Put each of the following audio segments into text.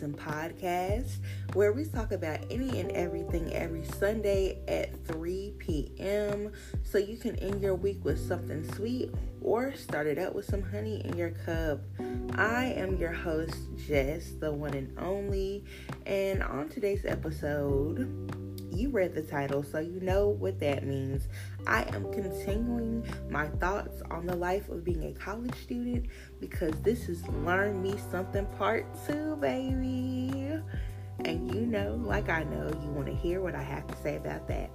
Listen podcast, where we talk about any and everything every Sunday at 3 p.m. So you can end your week with something sweet or start it out with some honey in your cup. I am your host, Jess, the one and only. And on today's episode, you read the title, so you know what that means. I am continuing my thoughts on the life of being a college student because this is Learn Me Something Part 2, baby. And you know, like I know, you want to hear what I have to say about that.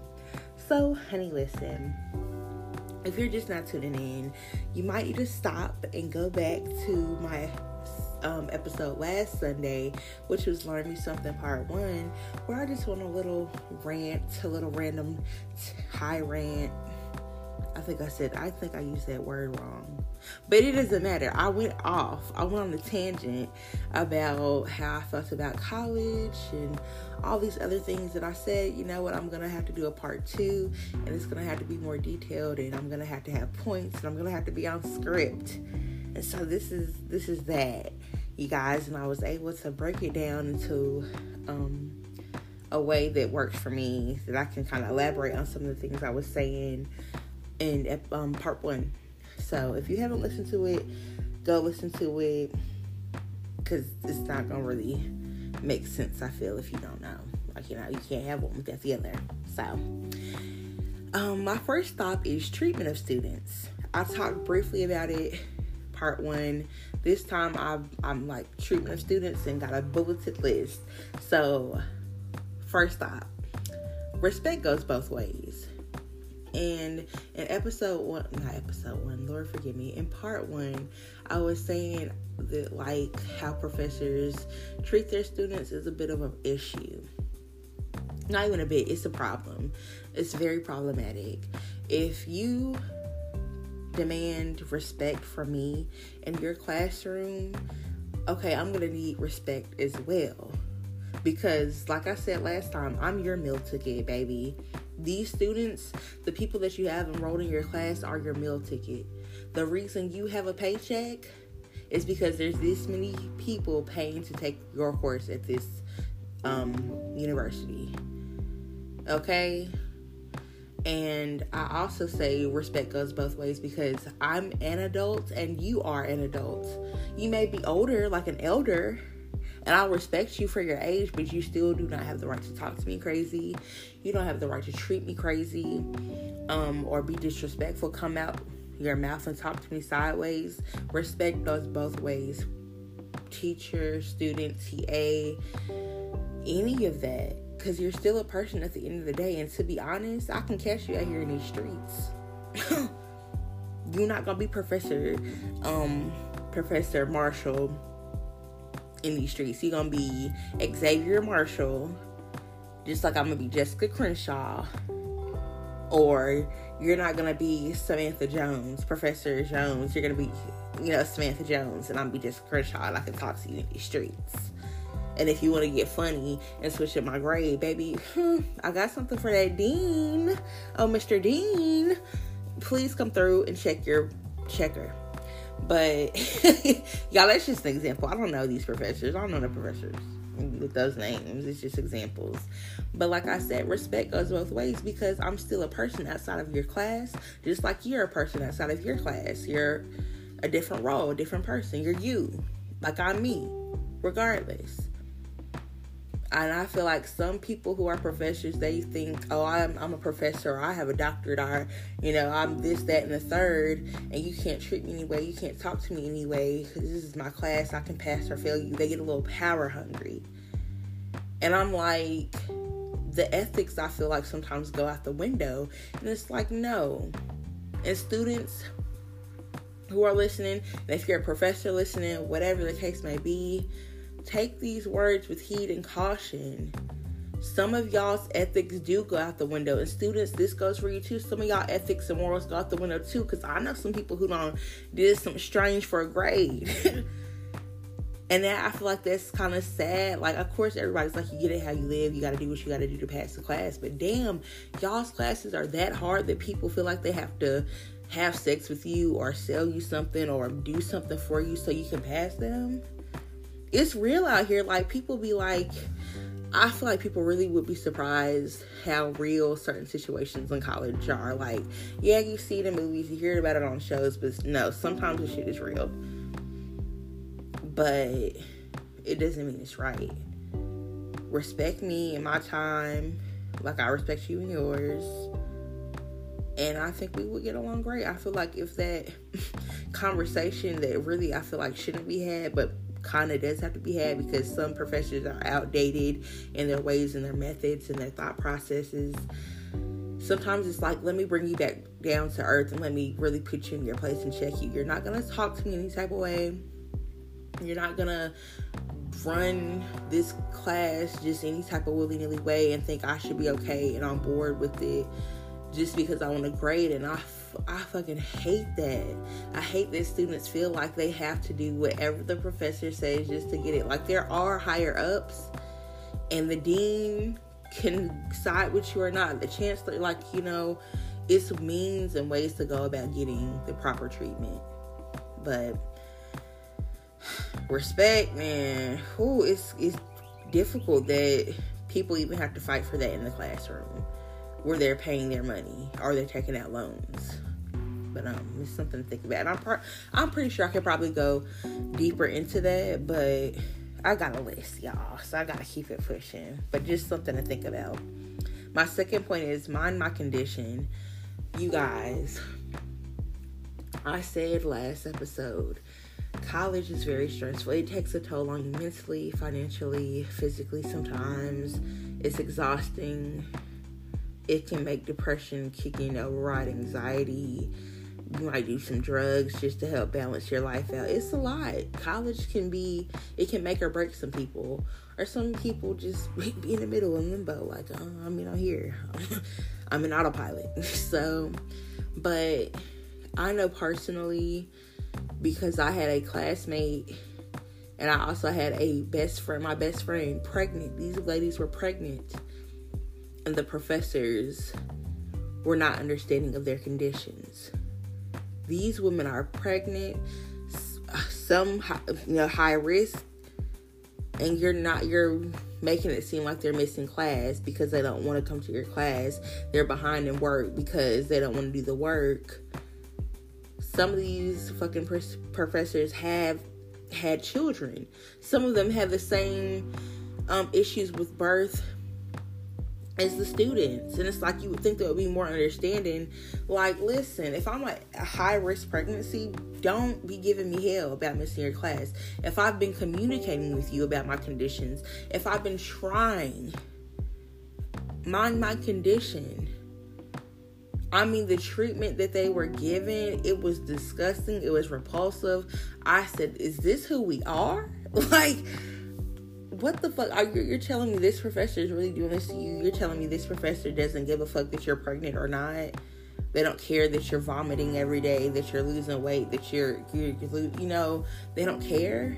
So, honey, listen. If you're just not tuning in, you might need to stop and go back to my um, episode last Sunday, which was Learn Me Something Part 1, where I just went a little rant, a little random high rant. I think I said, I think I used that word wrong. But it doesn't matter. I went off. I went on a tangent about how I felt about college and all these other things that I said, you know what, I'm gonna have to do a part two and it's gonna have to be more detailed and I'm gonna have to have points and I'm gonna have to be on script. And so this is this is that you guys, and I was able to break it down into um, a way that works for me that I can kind of elaborate on some of the things I was saying in um, part one. So if you haven't listened to it, go listen to it because it's not gonna really make sense. I feel if you don't know, like you know, you can't have one without the other. So, um, my first stop is treatment of students. I talked briefly about it part one. This time I've, I'm like treatment of students and got a bulleted list. So, first stop respect goes both ways. And in episode one, not episode one, Lord forgive me, in part one, I was saying that like how professors treat their students is a bit of an issue. Not even a bit, it's a problem. It's very problematic. If you demand respect from me in your classroom, okay, I'm gonna need respect as well. Because, like I said last time, I'm your meal ticket, baby. These students, the people that you have enrolled in your class, are your meal ticket. The reason you have a paycheck is because there's this many people paying to take your course at this um, university. Okay? And I also say respect goes both ways because I'm an adult and you are an adult. You may be older, like an elder, and I'll respect you for your age, but you still do not have the right to talk to me crazy. You don't have the right to treat me crazy um, or be disrespectful. Come out your mouth and talk to me sideways. Respect goes both ways. Teacher, student, TA, any of that because you're still a person at the end of the day. And to be honest, I can catch you out here in these streets. you're not gonna be Professor, um, Professor Marshall in these streets. You're gonna be Xavier Marshall, just like I'm gonna be Jessica Crenshaw, or you're not gonna be Samantha Jones, Professor Jones. You're gonna be, you know, Samantha Jones, and I'm gonna be Jessica Crenshaw, and I can talk to you in these streets. And if you want to get funny and switch up my grade, baby, hmm, I got something for that dean. Oh, Mr. Dean, please come through and check your checker. But y'all, that's just an example. I don't know these professors. I don't know the professors with those names. It's just examples. But like I said, respect goes both ways because I'm still a person outside of your class, just like you're a person outside of your class. You're a different role, a different person. You're you, like I'm me, regardless and I feel like some people who are professors, they think, oh, I'm, I'm a professor, or I have a doctorate, or, you know, I'm this, that, and the third, and you can't treat me anyway, you can't talk to me anyway, because this is my class, I can pass or fail you. They get a little power hungry. And I'm like, the ethics I feel like sometimes go out the window. And it's like, no. And students who are listening, and if you're a professor listening, whatever the case may be, take these words with heed and caution. Some of y'all's ethics do go out the window. And students, this goes for you too. Some of y'all ethics and morals go out the window too. Because I know some people who don't did something strange for a grade. and that I feel like that's kind of sad. Like, of course, everybody's like, you get it how you live. You got to do what you got to do to pass the class. But damn, y'all's classes are that hard that people feel like they have to have sex with you or sell you something or do something for you so you can pass them it's real out here. Like people be like, I feel like people really would be surprised how real certain situations in college are. Like, yeah, you see it in movies, you hear about it on shows, but no, sometimes the shit is real. But it doesn't mean it's right. Respect me and my time, like I respect you and yours. And I think we would get along great. I feel like if that conversation that really I feel like shouldn't be had, but kind of does have to be had because some professors are outdated in their ways and their methods and their thought processes. Sometimes it's like, let me bring you back down to earth and let me really put you in your place and check you. You're not going to talk to me any type of way. You're not going to run this class just any type of willy nilly way and think I should be okay and on board with it just because I want to grade. And I I fucking hate that. I hate that students feel like they have to do whatever the professor says just to get it. Like there are higher ups, and the dean can side with you or not. The chancellor, like you know, it's means and ways to go about getting the proper treatment. But respect, man, who it's it's difficult that people even have to fight for that in the classroom where they're paying their money or they're taking out loans but um, it's something to think about. And I'm pro- I'm pretty sure I could probably go deeper into that, but I got a list, y'all, so I gotta keep it pushing. But just something to think about. My second point is mind my condition. You guys, I said last episode, college is very stressful. It takes a toll on you mentally, financially, physically sometimes. It's exhausting. It can make depression kick in, override anxiety you might do some drugs just to help balance your life out. It's a lot. College can be, it can make or break some people. Or some people just be in the middle in limbo, like, oh, I mean, I'm here. I'm an autopilot. so, but I know personally because I had a classmate and I also had a best friend, my best friend, pregnant. These ladies were pregnant. And the professors were not understanding of their conditions these women are pregnant, some you know high risk, and you're not you're making it seem like they're missing class because they don't want to come to your class. They're behind in work because they don't want to do the work. Some of these fucking professors have had children. Some of them have the same um, issues with birth as the students. And it's like you would think there would be more understanding. Like, listen, if I'm a high risk pregnancy, don't be giving me hell about missing your class. If I've been communicating with you about my conditions, if I've been trying, mind my condition. I mean, the treatment that they were given, it was disgusting. It was repulsive. I said, Is this who we are? Like, what the fuck? Are you, you're telling me this professor is really doing this to you? You're telling me this professor doesn't give a fuck that you're pregnant or not? They don't care that you're vomiting every day, that you're losing weight, that you're, you're, you're you know, they don't care.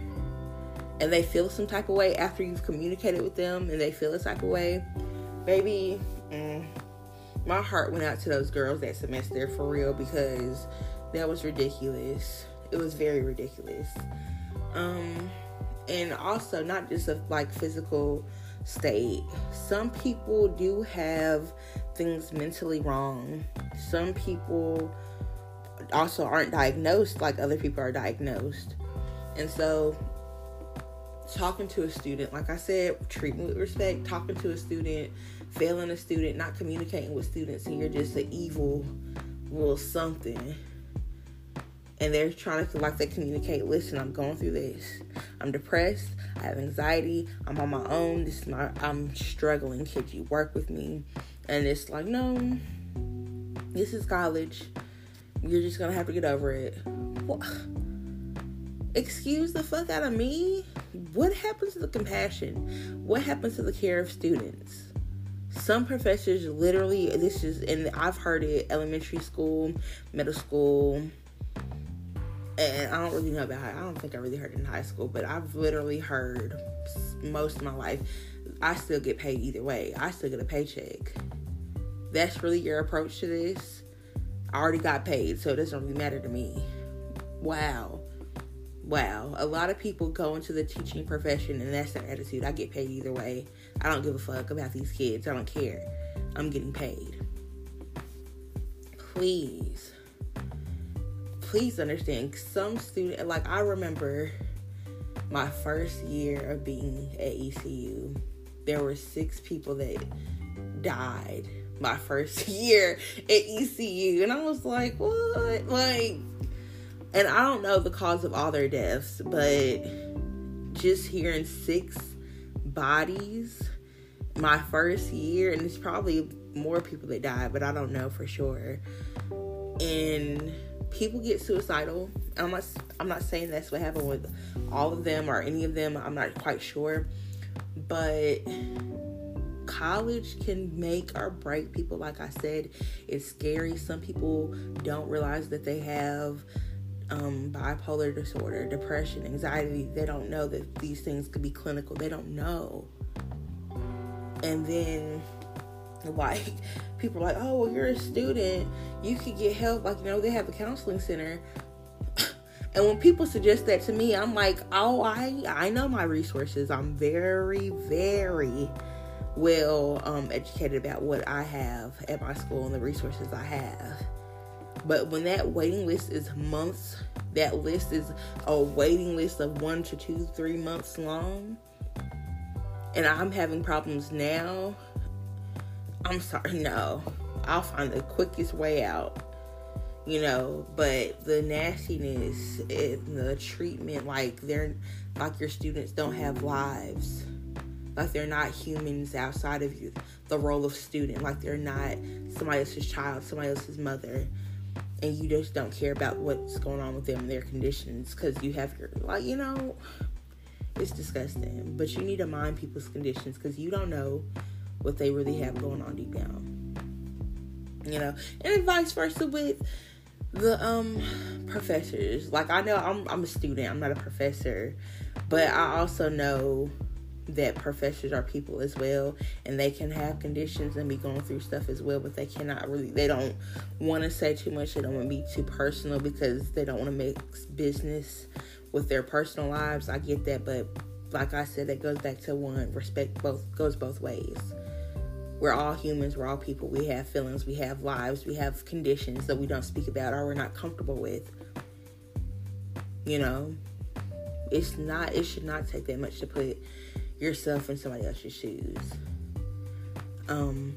And they feel some type of way after you've communicated with them and they feel a type of way. Baby, mm, my heart went out to those girls that semester for real because that was ridiculous. It was very ridiculous. Um, and also not just a like physical state. Some people do have things mentally wrong. Some people also aren't diagnosed like other people are diagnosed. And so talking to a student, like I said, treatment with respect, talking to a student, failing a student, not communicating with students, and you're just an evil little something and they're trying to like they communicate listen i'm going through this. I'm depressed. I have anxiety. I'm on my own. This is my i'm struggling. Could you work with me? And it's like no this is college. You're just gonna have to get over it. What? excuse the fuck out of me? What happens to the compassion? What happens to the care of students? Some professors literally this is and i've heard it elementary school middle school and I don't really know about. I don't think I really heard it in high school, but I've literally heard most of my life. I still get paid either way. I still get a paycheck. That's really your approach to this. I already got paid, so it doesn't really matter to me. Wow. wow, a lot of people go into the teaching profession and that's their attitude. I get paid either way. I don't give a fuck about these kids. I don't care. I'm getting paid. Please, please understand. Some student, like I remember my first year of being at ECU, there were six people that died my first year at ECU. And I was like, what? Like, and I don't know the cause of all their deaths, but just hearing six bodies my first year, and it's probably more people that died, but I don't know for sure. And people get suicidal. I'm not I'm not saying that's what happened with all of them or any of them. I'm not quite sure. But college can make or break people like I said. It's scary. Some people don't realize that they have um, bipolar disorder, depression, anxiety. They don't know that these things could be clinical. They don't know. And then like people are like, oh well you're a student, you could get help. Like, you know, they have a counseling center. and when people suggest that to me, I'm like, oh I I know my resources. I'm very, very well um, educated about what I have at my school and the resources I have. But when that waiting list is months, that list is a waiting list of one to two, three months long, and I'm having problems now I'm sorry, no. I'll find the quickest way out. You know, but the nastiness and the treatment, like they're like your students don't have lives. Like they're not humans outside of you, the role of student. Like they're not somebody else's child, somebody else's mother. And you just don't care about what's going on with them and their conditions because you have your, like, you know, it's disgusting. But you need to mind people's conditions because you don't know what they really have going on deep down. You know, and vice versa with the um professors. Like I know I'm I'm a student, I'm not a professor, but I also know that professors are people as well. And they can have conditions and be going through stuff as well. But they cannot really they don't want to say too much. They don't want to be too personal because they don't want to mix business with their personal lives. I get that. But like i said that goes back to one respect both goes both ways we're all humans, we're all people. We have feelings, we have lives, we have conditions that we don't speak about or we're not comfortable with. You know, it's not, it should not take that much to put yourself in somebody else's shoes. Um,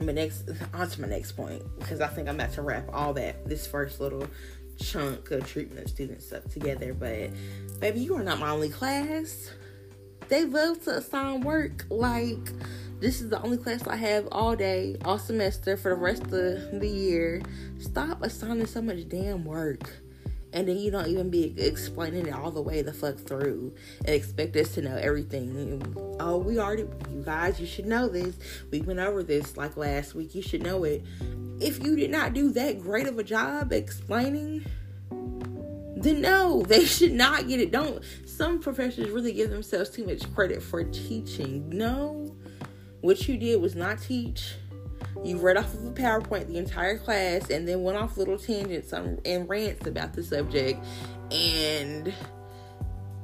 my next, on to my next point, because I think I'm about to wrap all that, this first little chunk of treatment of students stuff together. But, baby, you are not my only class. They love to assign work like, this is the only class I have all day, all semester for the rest of the year. Stop assigning so much damn work. And then you don't even be explaining it all the way the fuck through and expect us to know everything. Oh, we already, you guys, you should know this. We went over this like last week. You should know it. If you did not do that great of a job explaining, then no, they should not get it. Don't, some professors really give themselves too much credit for teaching. No, what you did was not teach. You read off of a PowerPoint the entire class and then went off little tangents and rants about the subject. And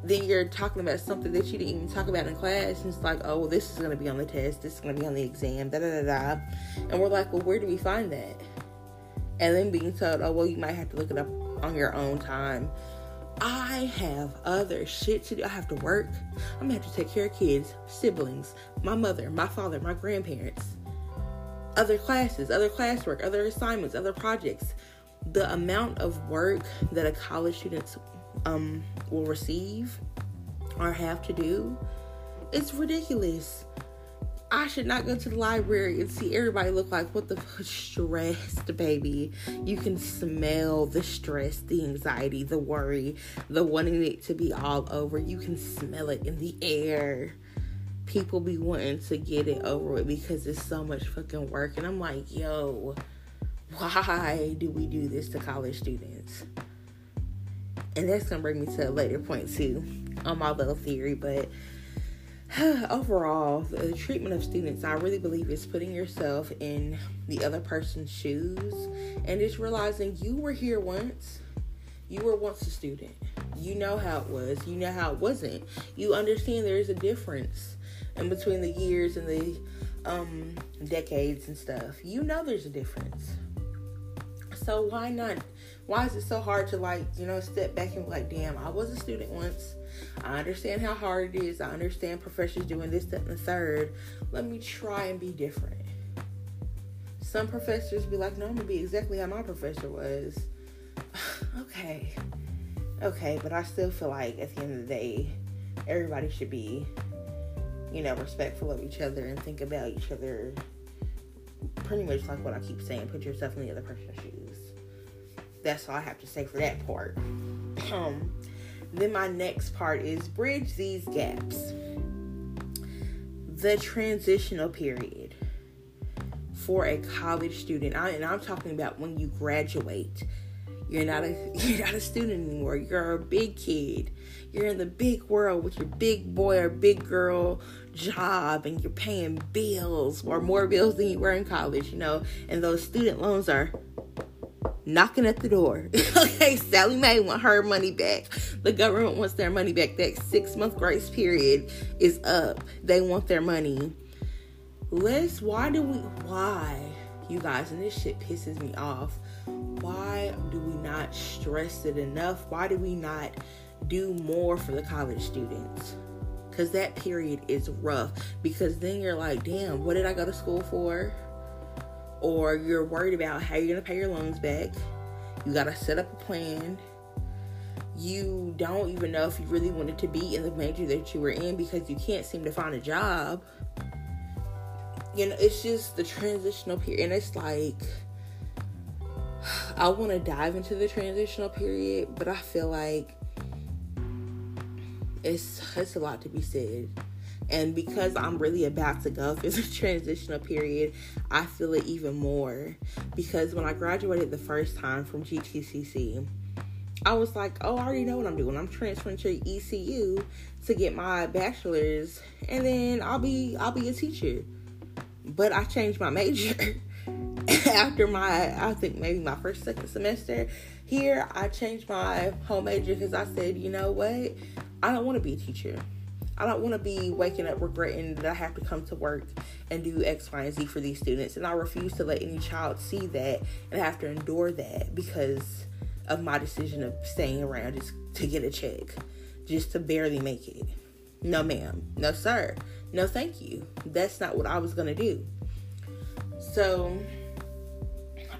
then you're talking about something that you didn't even talk about in class. And it's like, oh, well, this is going to be on the test. This is going to be on the exam. Da da da da. And we're like, well, where do we find that? And then being told, oh, well, you might have to look it up on your own time. I have other shit to do. I have to work. I'm gonna have to take care of kids, siblings, my mother, my father, my grandparents, other classes, other classwork, other assignments, other projects. The amount of work that a college student um, will receive or have to do, it's ridiculous. I should not go to the library and see everybody look like what the fuck stressed, baby. You can smell the stress, the anxiety, the worry, the wanting it to be all over. You can smell it in the air. People be wanting to get it over with because it's so much fucking work. And I'm like, yo, why do we do this to college students? And that's gonna bring me to a later point too on my little theory, but overall, the treatment of students, I really believe, is putting yourself in the other person's shoes and just realizing you were here once. You were once a student. You know how it was. You know how it wasn't. You understand there's a difference in between the years and the um, decades and stuff. You know there's a difference. So why not? Why is it so hard to like, you know, step back and be like, damn, I was a student once. I understand how hard it is. I understand professors doing this, that, and the third. Let me try and be different. Some professors be like, no, I'm gonna be exactly how my professor was. okay. Okay, but I still feel like at the end of the day, everybody should be, you know, respectful of each other and think about each other pretty much like what I keep saying, put yourself in the other person's shoes. That's all I have to say for that part. Um, then my next part is bridge these gaps. The transitional period for a college student, I, and I'm talking about when you graduate. You're not a you're not a student anymore. You're a big kid. You're in the big world with your big boy or big girl job and you're paying bills or more bills than you were in college, you know, and those student loans are knocking at the door. okay, Sallie Mae want her money back. The government wants their money back. That six month grace period is up. They want their money. Let's why do we why you guys and this shit pisses me off. Why do we not stress it enough? Why do we not do more for the college students? because that period is rough because then you're like damn what did i go to school for or you're worried about how you're going to pay your loans back you got to set up a plan you don't even know if you really wanted to be in the major that you were in because you can't seem to find a job you know it's just the transitional period and it's like i want to dive into the transitional period but i feel like it's it's a lot to be said. And because I'm really about to go through the transitional period, I feel it even more. Because when I graduated the first time from GTCC, I was like, oh, I already know what I'm doing. I'm transferring to ECU to get my bachelor's, and then I'll be I'll be a teacher. But I changed my major after my I think maybe my first second semester here. I changed my whole major because I said, you know what, I don't want to be a teacher. I don't want to be waking up regretting that I have to come to work and do X, Y, and Z for these students. And I refuse to let any child see that and have to endure that because of my decision of staying around just to get a check, just to barely make it. No, ma'am. No, sir. No, thank you. That's not what I was going to do. So,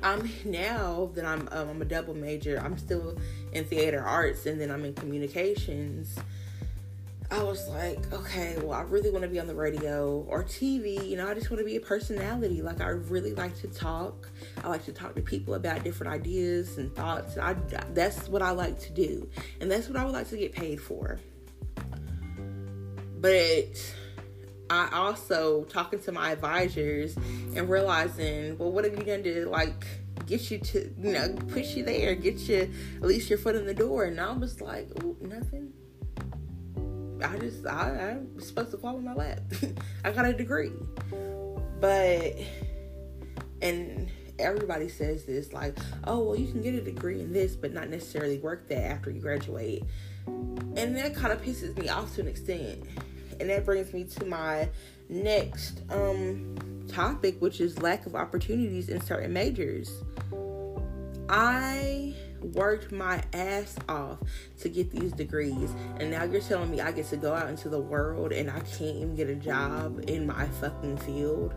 I'm now that I'm um, I'm a double major. I'm still in theater arts and then I'm in communications. I was like, okay, well, I really want to be on the radio or TV. You know, I just want to be a personality. Like, I really like to talk. I like to talk to people about different ideas and thoughts. I, that's what I like to do. And that's what I would like to get paid for. But I also talking to my advisors and realizing, well, what have you done to like get you to, you know, push you there, get you at least your foot in the door? And I was like, oh, nothing. I just, I, I was supposed to fall in my lap. I got a degree. But, and everybody says this like, oh, well, you can get a degree in this, but not necessarily work that after you graduate. And that kind of pisses me off to an extent and that brings me to my next um topic which is lack of opportunities in certain majors i worked my ass off to get these degrees. And now you're telling me i get to go out into the world and i can't even get a job in my fucking field?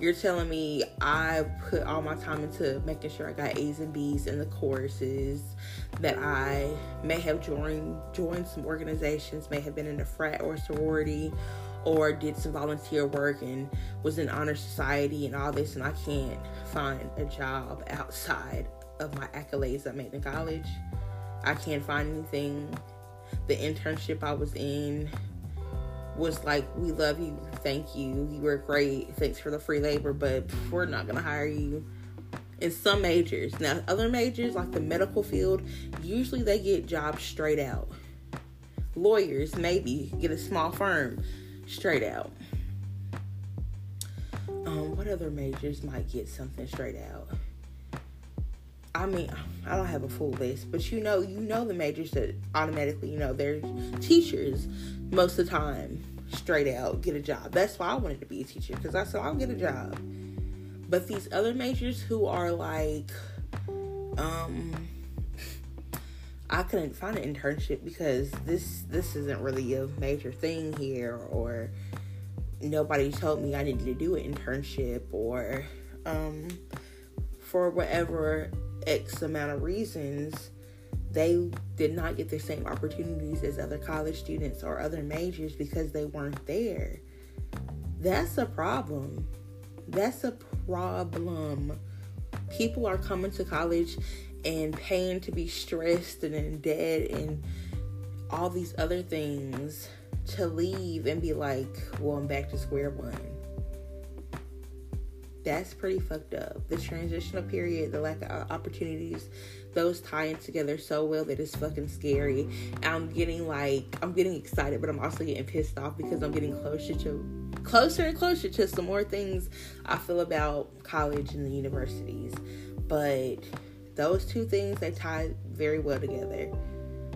You're telling me I put all my time into making sure I got A's and B's in the courses, that I may have joined joined some organizations, may have been in a frat or a sorority, or did some volunteer work and was in honor society and all this, and I can't find a job outside of my accolades I made in college. I can't find anything. The internship I was in was like, we love you, thank you, you were great, thanks for the free labor, but we're not gonna hire you. In some majors, now other majors like the medical field, usually they get jobs straight out. Lawyers maybe get a small firm straight out. Um, what other majors might get something straight out? I mean, I don't have a full list, but you know, you know the majors that automatically, you know, they're teachers most of the time, straight out get a job. That's why I wanted to be a teacher because I said I'll get a job. But these other majors who are like, um, I couldn't find an internship because this this isn't really a major thing here, or nobody told me I needed to do an internship, or um, for whatever X amount of reasons, they did not get the same opportunities as other college students or other majors because they weren't there. That's a problem. That's a problem. People are coming to college and paying to be stressed and in debt and all these other things to leave and be like, well, I'm back to square one that's pretty fucked up. The transitional period, the lack of opportunities, those tie in together so well that it's fucking scary. I'm getting like I'm getting excited, but I'm also getting pissed off because I'm getting closer to closer and closer to some more things I feel about college and the universities. But those two things they tie very well together.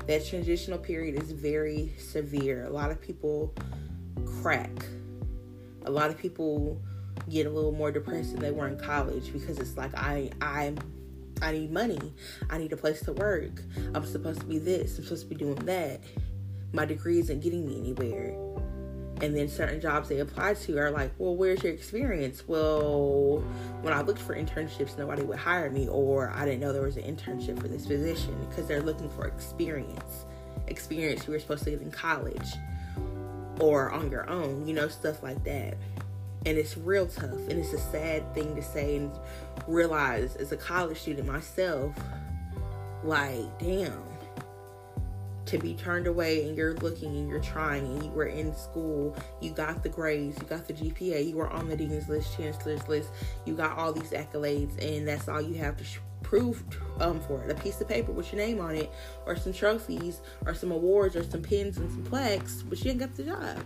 That transitional period is very severe. A lot of people crack. A lot of people get a little more depressed than they were in college because it's like I I I need money. I need a place to work. I'm supposed to be this. I'm supposed to be doing that. My degree isn't getting me anywhere. And then certain jobs they apply to are like, well, where's your experience? Well, when I looked for internships, nobody would hire me, or I didn't know there was an internship for this position because they're looking for experience. Experience you were supposed to get in college or on your own, you know, stuff like that and it's real tough and it's a sad thing to say and realize as a college student myself like damn to be turned away and you're looking and you're trying and you were in school you got the grades you got the gpa you were on the dean's list chancellor's list you got all these accolades and that's all you have to sh- prove um, for it. A piece of paper with your name on it or some trophies or some awards or some pins and some plaques but you ain't got the job.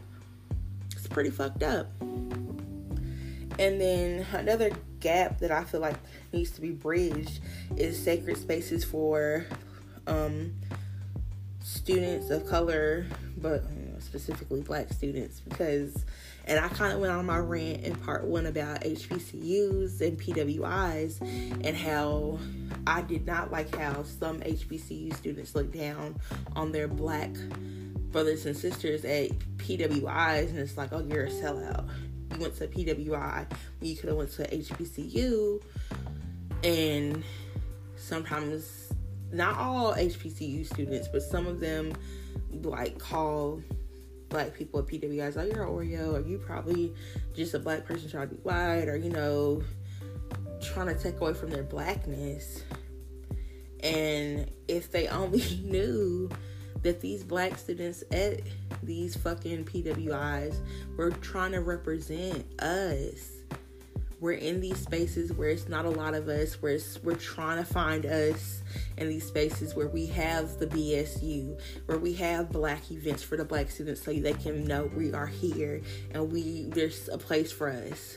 It's pretty fucked up and then another gap that I feel like needs to be bridged is sacred spaces for um, students of color, but specifically black students, because, and I kind of went on my rant in part one about HBCUs and PWIs and how I did not like how some HBCU students look down on their black brothers and sisters at PWIs, and it's like, oh, you're a sellout you went to PWI you could have went to HBCU and sometimes not all HBCU students but some of them like call black people at PWIs like you're Oreo or you probably just a black person trying to be white or you know trying to take away from their blackness. And if they only knew that these black students at these fucking PWIs were trying to represent us. We're in these spaces where it's not a lot of us, where we're trying to find us in these spaces where we have the BSU, where we have black events for the black students so they can know we are here and we there's a place for us.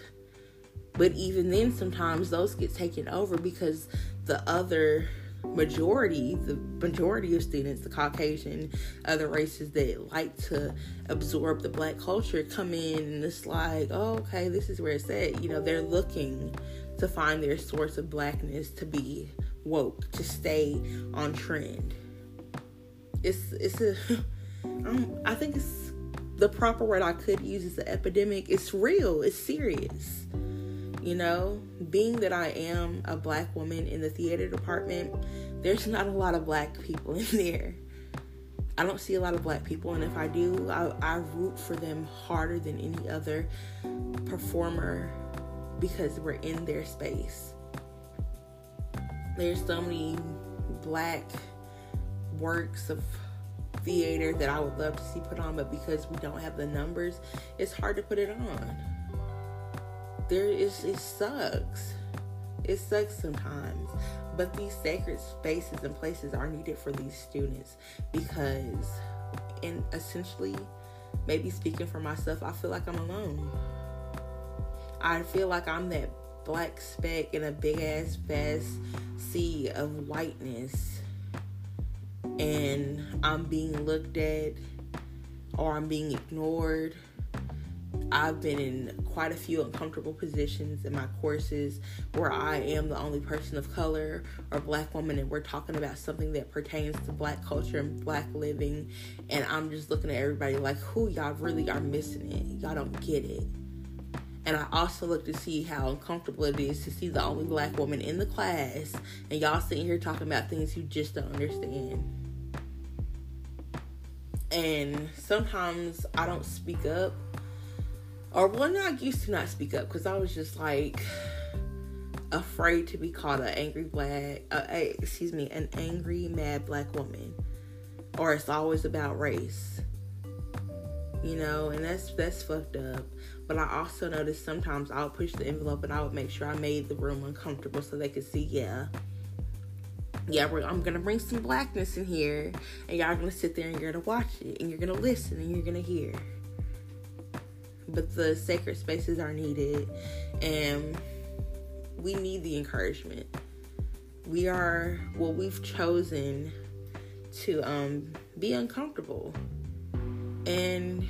But even then sometimes those get taken over because the other majority, the majority of students, the Caucasian, other races that like to absorb the black culture come in and it's like, oh, okay, this is where it's at. You know, they're looking to find their source of blackness to be woke, to stay on trend. It's it's a I think it's the proper word I could use is an epidemic. It's real. It's serious. You know, being that I am a black woman in the theater department, there's not a lot of black people in there. I don't see a lot of black people, and if I do, I, I root for them harder than any other performer because we're in their space. There's so many black works of theater that I would love to see put on, but because we don't have the numbers, it's hard to put it on there is it sucks. It sucks sometimes. But these sacred spaces and places are needed for these students because and essentially maybe speaking for myself, I feel like I'm alone. I feel like I'm that black speck in a big ass vast sea of whiteness and I'm being looked at or I'm being ignored. I've been in quite a few uncomfortable positions in my courses where I am the only person of color or black woman, and we're talking about something that pertains to black culture and black living. And I'm just looking at everybody like, who y'all really are missing it? Y'all don't get it. And I also look to see how uncomfortable it is to see the only black woman in the class and y'all sitting here talking about things you just don't understand. And sometimes I don't speak up. Or well, not used to not speak up because I was just like afraid to be called an angry black, uh, excuse me, an angry mad black woman. Or it's always about race you know, and that's that's fucked up. But I also noticed sometimes I'll push the envelope and I would make sure I made the room uncomfortable so they could see, yeah, yeah, I'm gonna bring some blackness in here, and y'all gonna sit there and you're gonna watch it, and you're gonna listen, and you're gonna hear. But the sacred spaces are needed, and we need the encouragement. We are well, we've chosen to um, be uncomfortable and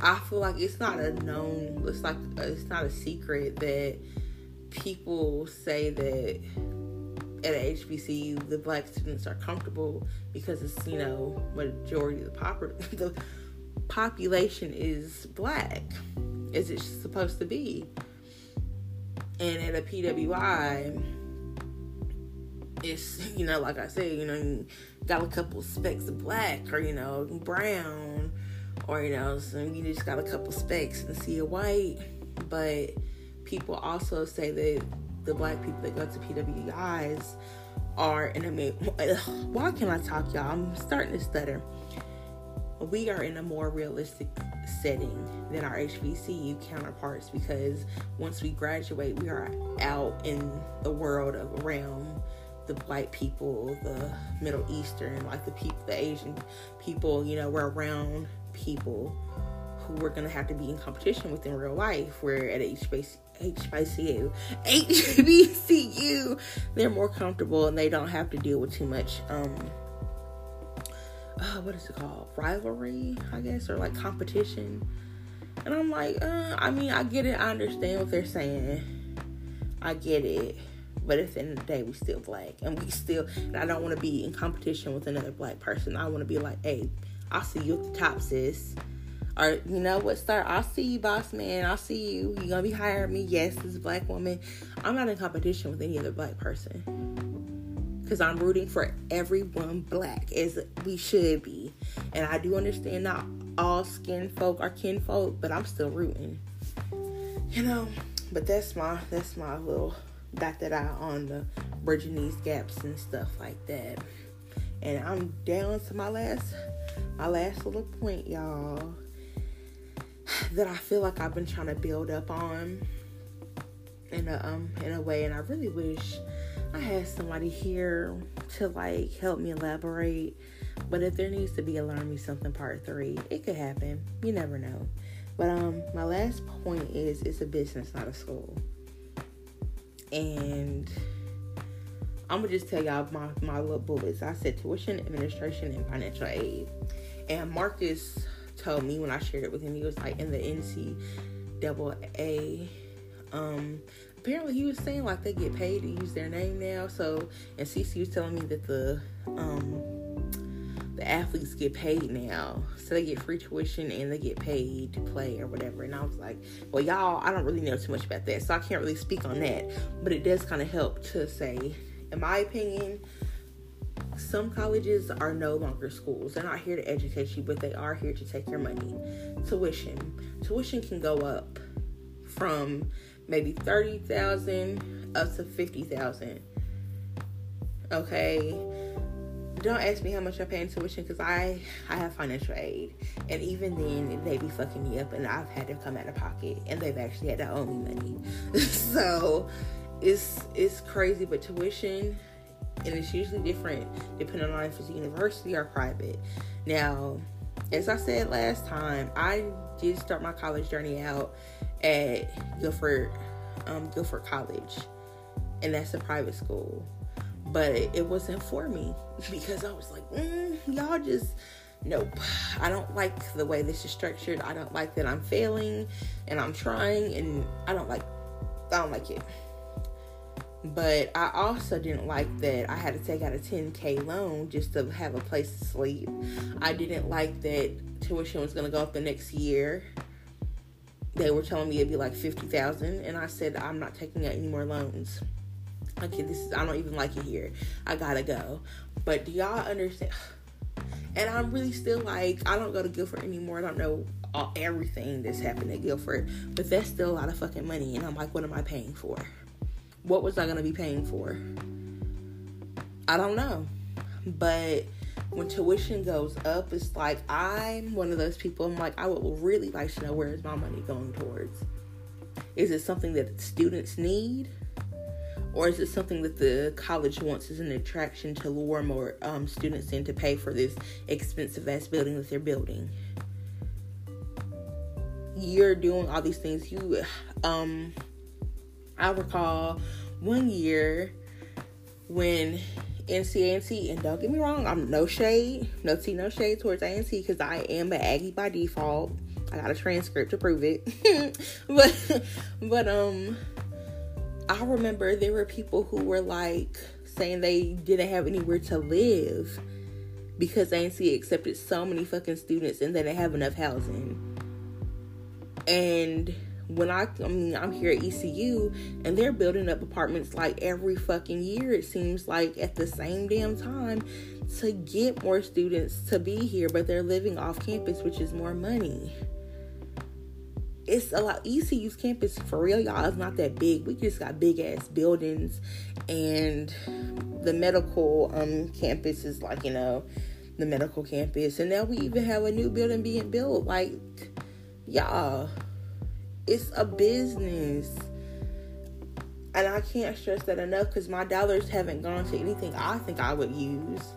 I feel like it's not a known. It's like it's not a secret that people say that at HBCU the black students are comfortable because it's you know majority of the pop the population is black as it's supposed to be, and at a PWI it's you know like I said you know you got a couple specks of black or you know brown or you know so you just got a couple specks and see a white. But people also say that the black people that go to PWIs are in a why can I talk y'all? I'm starting to stutter we are in a more realistic setting than our HBCU counterparts because once we graduate, we are out in the world of realm the white people, the Middle Eastern, like the people, the Asian people, you know, we're around people who we're gonna have to be in competition with in real life. We're at HBCU, HBCU, they're more comfortable and they don't have to deal with too much. Um, uh, what is it called? Rivalry, I guess, or like competition. And I'm like, uh, I mean, I get it. I understand what they're saying. I get it. But at the end of the day, we still black, and we still. And I don't want to be in competition with another black person. I want to be like, hey, I'll see you at the top, sis. Or you know what, sir? I'll see you, boss man. I'll see you. You gonna be hiring me? Yes, this black woman. I'm not in competition with any other black person because I'm rooting for everyone black as we should be. And I do understand not all skin folk are kin folk, but I'm still rooting. You know, but that's my that's my little dot that I on the bridging these gaps and stuff like that. And I'm down to my last my last little point, y'all, that I feel like I've been trying to build up on in a um in a way and I really wish I had somebody here to like help me elaborate. But if there needs to be a learn me something part three, it could happen. You never know. But um my last point is it's a business, not a school and I'm gonna just tell y'all my, my little bullets. I said tuition, administration, and financial aid. And Marcus told me when I shared it with him, he was like in the NCAA. Um, apparently he was saying like they get paid to use their name now. So, and CC was telling me that the um the athletes get paid now. So they get free tuition and they get paid to play or whatever. And I was like, well, y'all, I don't really know too much about that. So I can't really speak on that. But it does kind of help to say, in my opinion, some colleges are no longer schools. They're not here to educate you, but they are here to take your money. Tuition. Tuition can go up from maybe 30,000 up to 50,000. Okay don't ask me how much I pay in tuition because I I have financial aid, and even then they be fucking me up, and I've had to come out of pocket, and they've actually had to owe me money. so it's it's crazy, but tuition, and it's usually different depending on if it's a university or private. Now, as I said last time, I did start my college journey out at Guilford um, Guilford College and that's a private school. But it wasn't for me because I was like, mm, y'all just nope. I don't like the way this is structured. I don't like that I'm failing and I'm trying and I don't like I don't like it. But I also didn't like that I had to take out a 10k loan just to have a place to sleep. I didn't like that tuition was going to go up the next year. They were telling me it'd be like 50,000 and I said I'm not taking out any more loans. Okay, this is I don't even like it here. I got to go. But do y'all understand and I'm really still like, I don't go to Guilford anymore. I don't know all, everything that's happened at Guilford, but that's still a lot of fucking money. And I'm like, what am I paying for? What was I gonna be paying for? I don't know. But when tuition goes up, it's like I'm one of those people. I'm like, I would really like to know where is my money going towards. Is it something that students need? or is it something that the college wants as an attraction to lure more um, students in to pay for this expensive ass building that they're building? You're doing all these things. You, um, I recall one year when NC and don't get me wrong, I'm no shade, no tea, no shade towards A&T because I am an Aggie by default. I got a transcript to prove it, but but um I remember there were people who were like saying they didn't have anywhere to live because A&T accepted so many fucking students and they didn't have enough housing. And when I, I mean, I'm here at ECU and they're building up apartments like every fucking year, it seems like at the same damn time to get more students to be here, but they're living off campus, which is more money it's a lot ECU's campus for real, y'all. It's not that big. We just got big ass buildings, and the medical um campus is like you know the medical campus, and now we even have a new building being built. Like, y'all, it's a business. And I can't stress that enough because my dollars haven't gone to anything I think I would use.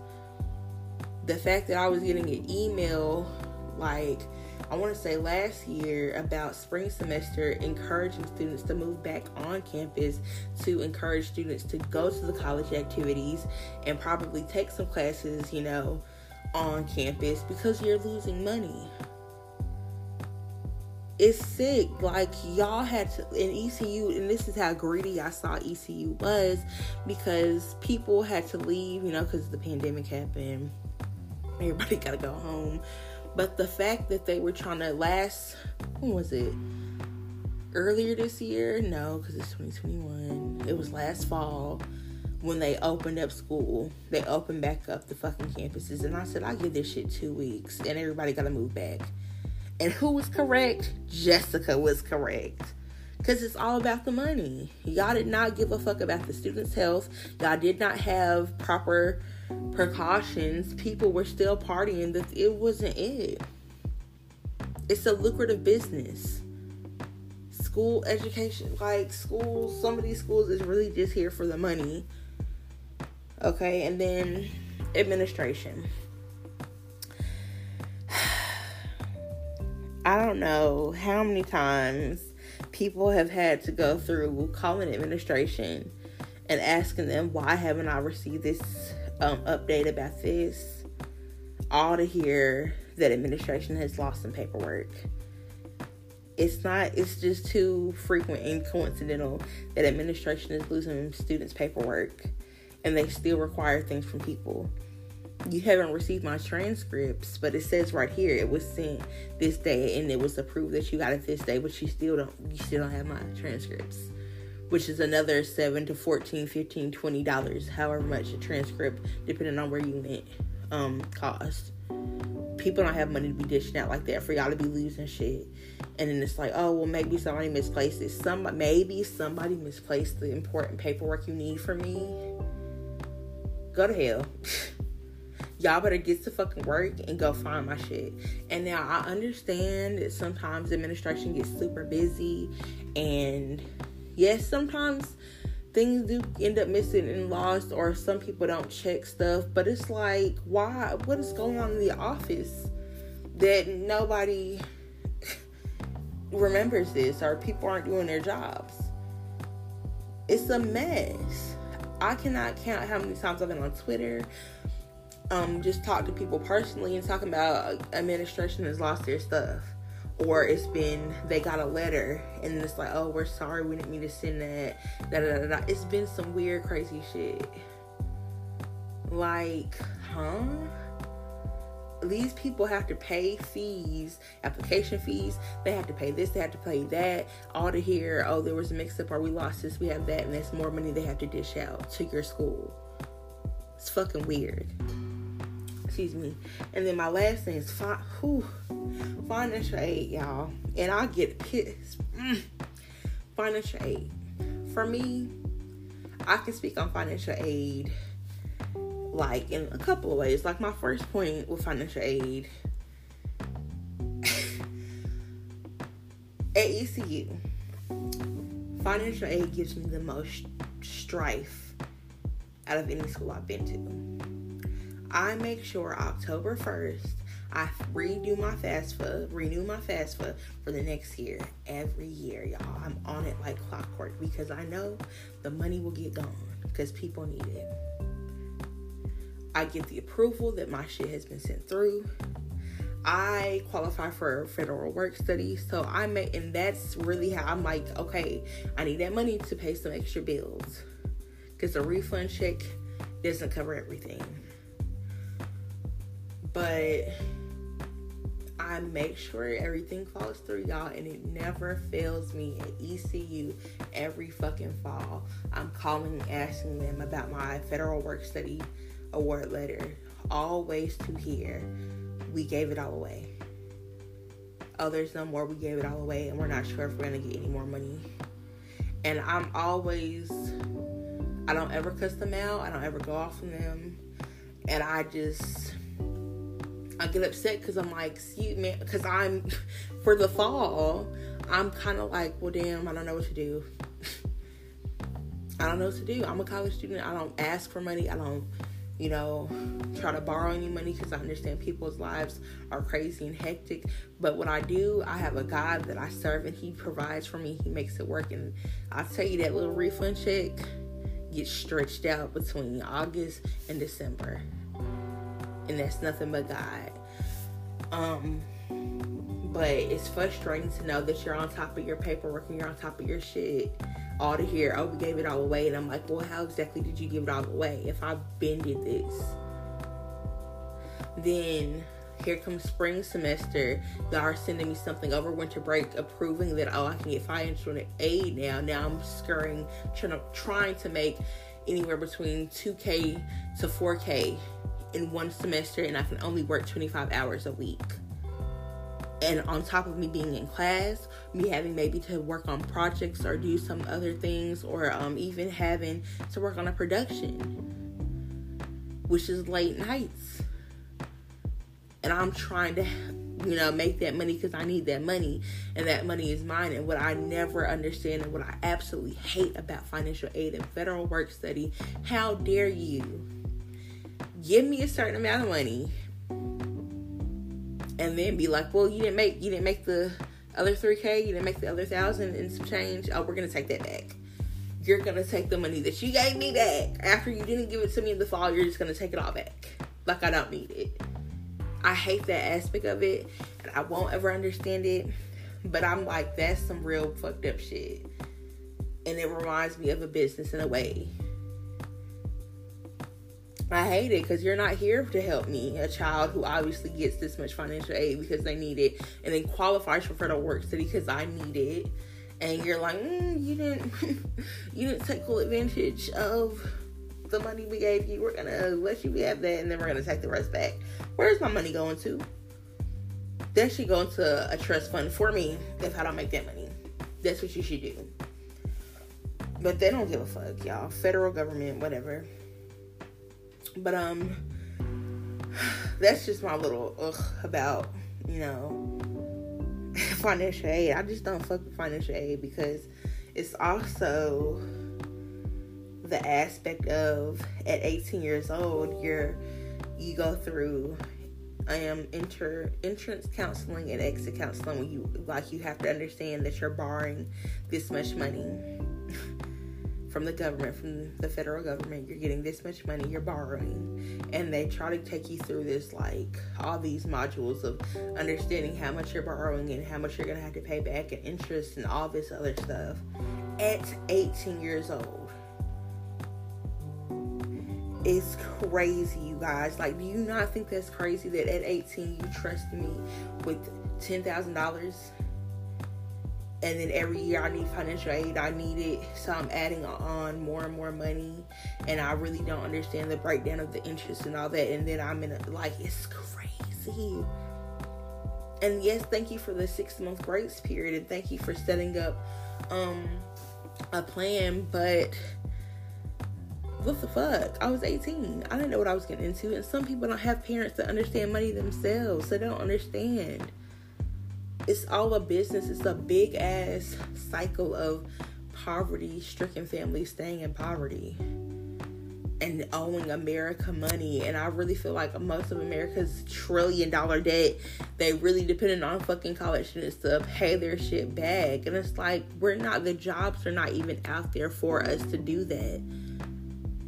The fact that I was getting an email like I want to say last year about spring semester encouraging students to move back on campus to encourage students to go to the college activities and probably take some classes, you know, on campus because you're losing money. It's sick. Like y'all had to in ECU, and this is how greedy I saw ECU was because people had to leave, you know, because the pandemic happened. Everybody got to go home but the fact that they were trying to last, when was it? Earlier this year? No, because it's 2021. It was last fall when they opened up school. They opened back up the fucking campuses. And I said, I give this shit two weeks and everybody got to move back. And who was correct? Jessica was correct. Because it's all about the money. Y'all did not give a fuck about the students' health. Y'all did not have proper precautions, people were still partying. It wasn't it. It's a lucrative business. School education, like schools, some of these schools is really just here for the money. Okay, and then administration. I don't know how many times people have had to go through calling administration and asking them why haven't I received this um, update about this, all to hear that administration has lost some paperwork. It's not, it's just too frequent and coincidental that administration is losing students' paperwork and they still require things from people. You haven't received my transcripts, but it says right here it was sent this day and it was approved that you got it this day, but you still don't you still don't have my transcripts which is another 7 to 14 15 20 dollars however much a transcript depending on where you went um cost. People don't have money to be dishing out like that for y'all to be losing shit. And then it's like oh well maybe somebody misplaced it. Some maybe somebody misplaced the important paperwork you need for me. Go to hell y'all better get to fucking work and go find my shit. And now I understand that sometimes administration gets super busy and yes, sometimes things do end up missing and lost, or some people don't check stuff. But it's like, why? What is going on in the office that nobody remembers this, or people aren't doing their jobs? It's a mess. I cannot count how many times I've been on Twitter, um, just talk to people personally and talking about administration has lost their stuff. Or it's been they got a letter and it's like, oh, we're sorry, we didn't mean to send that. Da, da, da. It's been some weird, crazy shit. Like, huh? these people have to pay fees, application fees. They have to pay this, they have to pay that. All to hear, oh, there was a mix up or we lost this, we have that, and that's more money they have to dish out to your school. It's fucking weird. Excuse me. And then my last thing is fi- whew, financial aid, y'all. And I get pissed. Mm. Financial aid. For me, I can speak on financial aid like in a couple of ways. Like my first point with financial aid at ECU, financial aid gives me the most strife out of any school I've been to. I make sure October 1st I redo my FAFSA, renew my FAFSA for the next year. Every year, y'all. I'm on it like clockwork because I know the money will get gone because people need it. I get the approval that my shit has been sent through. I qualify for federal work study, so I may, and that's really how I'm like, okay, I need that money to pay some extra bills because the refund check doesn't cover everything. But I make sure everything falls through, y'all, and it never fails me at ECU every fucking fall. I'm calling, and asking them about my federal work study award letter, always to hear, we gave it all away. Oh, there's no more, we gave it all away, and we're not sure if we're gonna get any more money. And I'm always, I don't ever cuss them out, I don't ever go off on them, and I just, I get upset because I'm like, excuse me, because I'm, for the fall, I'm kind of like, well, damn, I don't know what to do. I don't know what to do. I'm a college student. I don't ask for money. I don't you know, try to borrow any money because I understand people's lives are crazy and hectic. But what I do, I have a God that I serve and He provides for me. He makes it work. And I'll tell you that little refund check gets stretched out between August and December. And that's nothing but God. Um, but it's frustrating to know that you're on top of your paperwork and you're on top of your shit all to hear, oh, we gave it all away. And I'm like, well, how exactly did you give it all away? If I bended this, then here comes spring semester. Y'all are sending me something over winter break, approving that oh I can get financial aid now. Now I'm scurrying, trying to trying to make anywhere between 2k to 4k in one semester, and I can only work 25 hours a week. And on top of me being in class me having maybe to work on projects or do some other things or um, even having to work on a production which is late nights. And i'm trying to you know make that money because i need that money and that money is mine. And what i never understand and what i absolutely hate about financial aid and federal work study how dare you give me a certain amount of money and then be like, well, you didn't make you didn't make the other 3k, you didn't make the other thousand and some change. Oh, we're gonna take that back. You're gonna take the money that you gave me back after you didn't give it to me in the fall. You're just gonna take it all back. Like I don't need it. I hate that aspect of it, and I won't ever understand it. But I'm like, that's some real fucked up shit, and it reminds me of a business in a way. I hate it because you're not here to help me, a child who obviously gets this much financial aid because they need it and then qualifies for federal work study because I need it. And you're like, mm, you didn't, you didn't take full advantage of the money we gave you. We're gonna let you have that, and then we're gonna take the rest back. Where's my money going to? That should go into a trust fund for me if I don't make that money. That's what you should do. But they don't give a fuck, y'all. Federal government, whatever. But um that's just my little ugh about, you know, financial aid. I just don't fuck with financial aid because it's also the aspect of at 18 years old you're you go through I am enter entrance counseling and exit counseling when you like you have to understand that you're borrowing this much money from the government, from the federal government. You're getting this much money, you're borrowing. And they try to take you through this, like, all these modules of understanding how much you're borrowing and how much you're going to have to pay back and interest and all this other stuff at 18 years old. It's crazy, you guys. Like, do you not think that's crazy that at 18 you trust me with $10,000 and then every year I need financial aid. I need it, so I'm adding on more and more money, and I really don't understand the breakdown of the interest and all that. And then I'm in a like it's crazy. And yes, thank you for the six month grace period, and thank you for setting up um a plan. But what the fuck? I was 18. I didn't know what I was getting into, and some people don't have parents that understand money themselves, so they don't understand it's all a business. It's a big ass cycle of poverty stricken families staying in poverty and owing America money. And I really feel like most of America's trillion dollar debt, they really dependent on fucking college students to pay their shit back. And it's like, we're not, the jobs are not even out there for us to do that.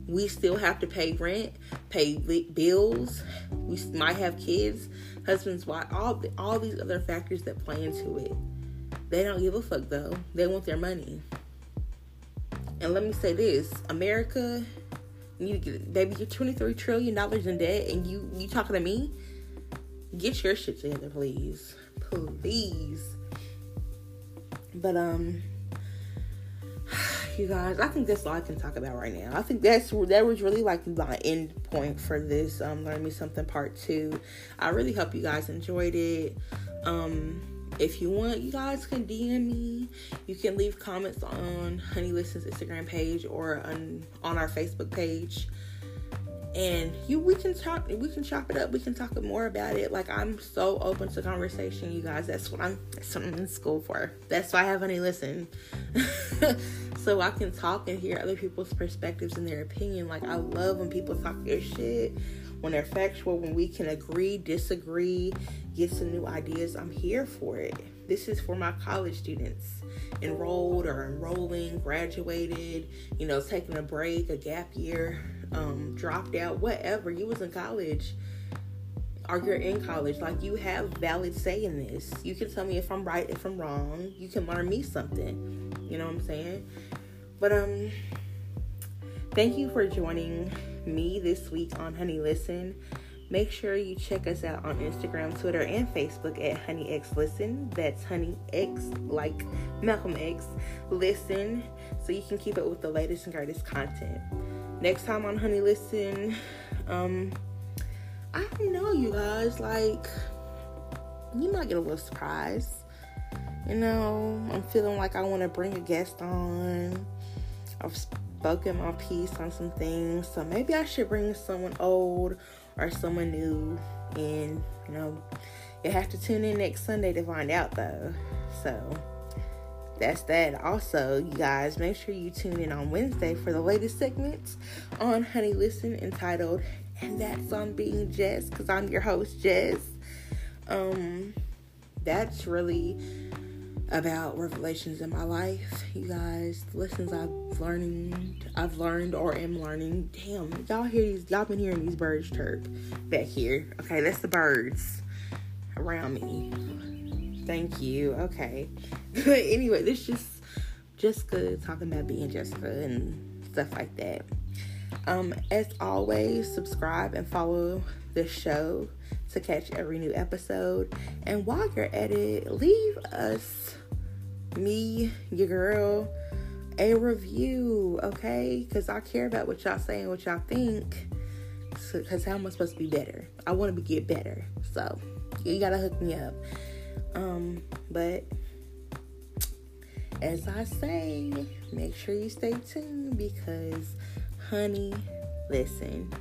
We still have to pay rent, pay bills. We might have kids husbands, wife, all all these other factors that play into it. They don't give a fuck though. They want their money. And let me say this, America, you need to get baby, you're 23 trillion dollars in debt, and you you talking to me? Get your shit together, please, please. But um, you guys. I think that's all I can talk about right now. I think that's that was really like my end point for this um learn me something part two. I really hope you guys enjoyed it. Um if you want, you guys can DM me. You can leave comments on Honey Listens Instagram page or on, on our Facebook page and you we can talk we can chop it up we can talk more about it like i'm so open to conversation you guys that's what i'm that's what i'm in school for that's why i have honey listen so i can talk and hear other people's perspectives and their opinion like i love when people talk their shit when they're factual when we can agree disagree get some new ideas i'm here for it this is for my college students enrolled or enrolling graduated you know taking a break a gap year um, dropped out, whatever. You was in college or you're in college. Like you have valid say in this. You can tell me if I'm right, if I'm wrong. You can learn me something. You know what I'm saying? But um thank you for joining me this week on Honey Listen. Make sure you check us out on Instagram, Twitter, and Facebook at Honey X Listen. That's Honey X, like Malcolm X, Listen, so you can keep up with the latest and greatest content next time on Honey Listen, um, I don't know, you guys. Like, you might get a little surprise. You know, I'm feeling like I want to bring a guest on. I've spoken my piece on some things, so maybe I should bring someone old or someone new. And you know, you'll have to tune in next Sunday to find out, though. So that's that. Also, you guys, make sure you tune in on Wednesday for the latest segments on Honey Listen entitled And That's on Being Jess, because I'm your host, Jess. Um, that's really about revelations in my life, you guys. Lessons I've learned, I've learned or am learning. Damn, y'all hear these? Y'all been hearing these birds chirp back here? Okay, that's the birds around me. Thank you. Okay. Anyway, this just Jessica talking about being Jessica and stuff like that. Um, as always, subscribe and follow the show to catch every new episode. And while you're at it, leave us, me, your girl, a review, okay? Because I care about what y'all say and what y'all think. Because so, how am I supposed to be better? I want to get better. So you gotta hook me up. Um, but as I say, make sure you stay tuned because, honey, listen.